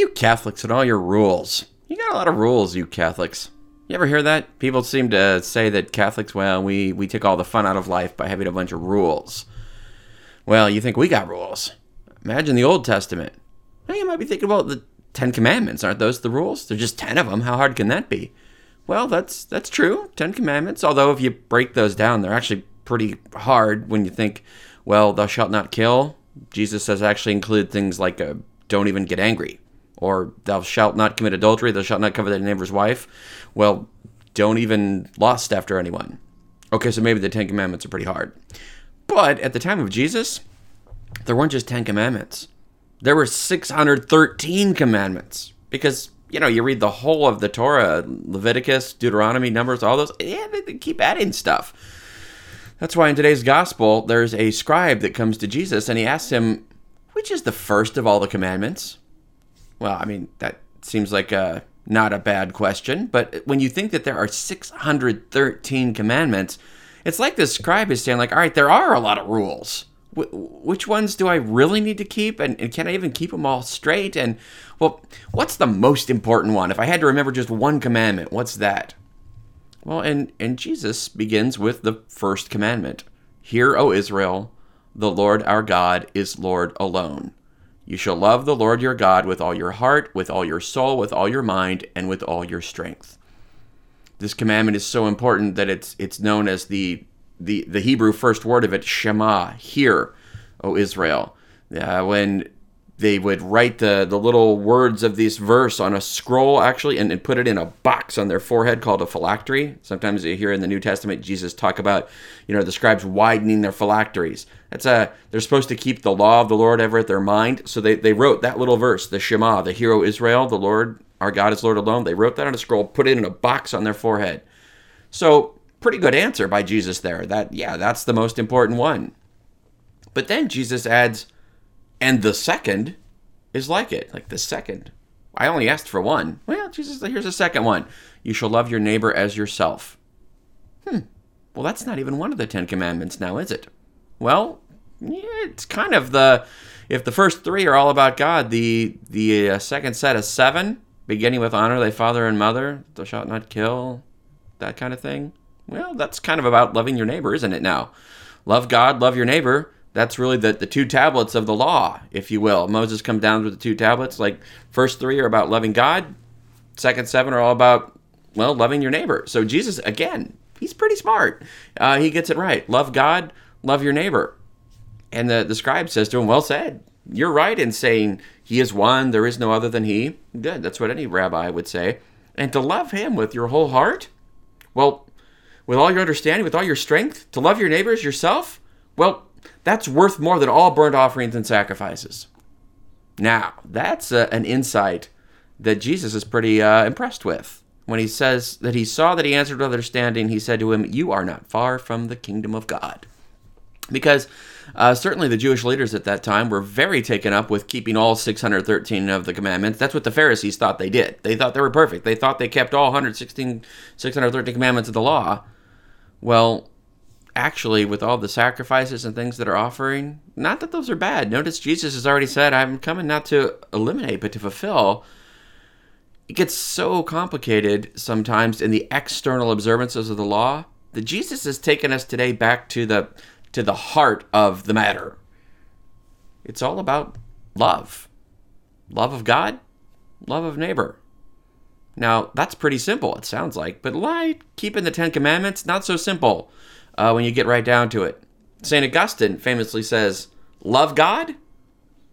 You Catholics and all your rules. You got a lot of rules, you Catholics. You ever hear that? People seem to say that Catholics, well, we, we take all the fun out of life by having a bunch of rules. Well, you think we got rules. Imagine the Old Testament. Well, you might be thinking about the Ten Commandments. Aren't those the rules? There's just ten of them. How hard can that be? Well, that's that's true. Ten Commandments. Although if you break those down, they're actually pretty hard when you think, well, thou shalt not kill. Jesus says actually include things like uh, don't even get angry or thou shalt not commit adultery, thou shalt not covet thy neighbor's wife. Well, don't even lust after anyone. Okay, so maybe the Ten Commandments are pretty hard. But at the time of Jesus, there weren't just Ten Commandments. There were 613 commandments. Because, you know, you read the whole of the Torah, Leviticus, Deuteronomy, Numbers, all those, yeah, they keep adding stuff. That's why in today's gospel, there's a scribe that comes to Jesus and he asks him, which is the first of all the commandments? Well, I mean, that seems like a not a bad question, but when you think that there are 613 commandments, it's like the scribe is saying, like, all right, there are a lot of rules. Wh- which ones do I really need to keep? And, and can I even keep them all straight? And, well, what's the most important one? If I had to remember just one commandment, what's that? Well, and, and Jesus begins with the first commandment Hear, O Israel, the Lord our God is Lord alone. You shall love the Lord your God with all your heart, with all your soul, with all your mind, and with all your strength. This commandment is so important that it's it's known as the the, the Hebrew first word of it, Shema, hear, O Israel. Uh, when they would write the, the little words of this verse on a scroll actually and, and put it in a box on their forehead called a phylactery. Sometimes you hear in the new testament jesus talk about you know the scribes widening their phylacteries. That's a they're supposed to keep the law of the lord ever at their mind. So they, they wrote that little verse the shema the hero israel the lord our god is lord alone. They wrote that on a scroll put it in a box on their forehead. So pretty good answer by jesus there. That yeah that's the most important one. But then jesus adds and the second is like it. Like the second. I only asked for one. Well, Jesus, here's a second one. You shall love your neighbor as yourself. Hmm. Well, that's not even one of the Ten Commandments now, is it? Well, yeah, it's kind of the. If the first three are all about God, the the uh, second set of seven, beginning with honor thy father and mother, thou shalt not kill, that kind of thing. Well, that's kind of about loving your neighbor, isn't it? Now, love God, love your neighbor that's really the, the two tablets of the law, if you will. Moses comes down with the two tablets. Like first three are about loving God, second seven are all about well loving your neighbor. So Jesus again, he's pretty smart. Uh, he gets it right. Love God, love your neighbor. And the the scribe says to him, "Well said. You're right in saying he is one. There is no other than he. Good. That's what any rabbi would say. And to love him with your whole heart, well, with all your understanding, with all your strength, to love your neighbors yourself, well." That's worth more than all burnt offerings and sacrifices. Now, that's uh, an insight that Jesus is pretty uh, impressed with. When he says that he saw that he answered with understanding, he said to him, You are not far from the kingdom of God. Because uh, certainly the Jewish leaders at that time were very taken up with keeping all 613 of the commandments. That's what the Pharisees thought they did. They thought they were perfect. They thought they kept all 116, 613 commandments of the law. Well, actually with all the sacrifices and things that are offering not that those are bad. Notice jesus has already said i'm coming not to eliminate but to fulfill. It gets so complicated sometimes in the external observances of the law that jesus has taken us today back to the to the heart of the matter. It's all about love. Love of god love of neighbor. Now that's pretty simple it sounds like but like keeping the ten commandments not so simple uh, when you get right down to it. St. Augustine famously says, Love God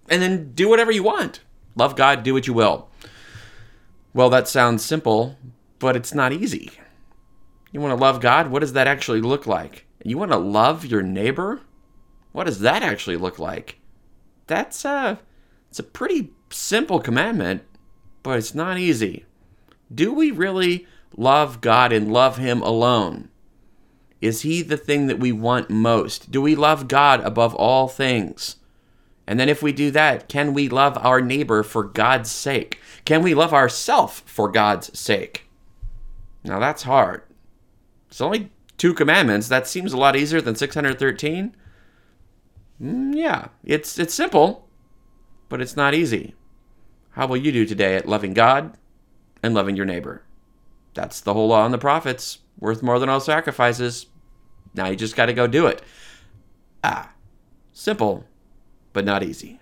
and then do whatever you want. Love God, do what you will. Well, that sounds simple, but it's not easy. You want to love God? What does that actually look like? You want to love your neighbor? What does that actually look like? That's a, it's a pretty simple commandment, but it's not easy. Do we really love God and love Him alone? Is he the thing that we want most? Do we love God above all things? And then if we do that, can we love our neighbor for God's sake? Can we love ourselves for God's sake? Now that's hard. It's only two commandments. That seems a lot easier than 613. Mm, yeah, it's it's simple, but it's not easy. How will you do today at loving God and loving your neighbor? That's the whole law and the prophets, worth more than all sacrifices. Now you just got to go do it. Ah, simple, but not easy.